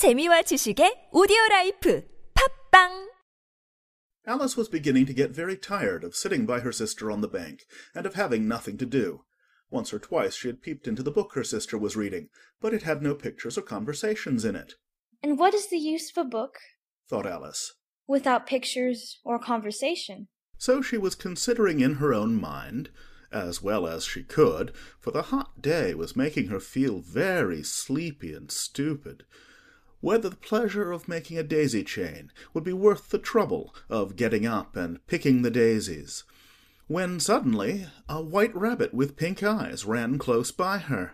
재미와 지식의 오디오 라이프 팝빵 Alice was beginning to get very tired of sitting by her sister on the bank, and of having nothing to do. Once or twice she had peeped into the book her sister was reading, but it had no pictures or conversations in it. And what is the use of a book Thought Alice. without pictures or conversation? So she was considering in her own mind, as well as she could, for the hot day was making her feel very sleepy and stupid, whether the pleasure of making a daisy chain would be worth the trouble of getting up and picking the daisies, when suddenly a white rabbit with pink eyes ran close by her.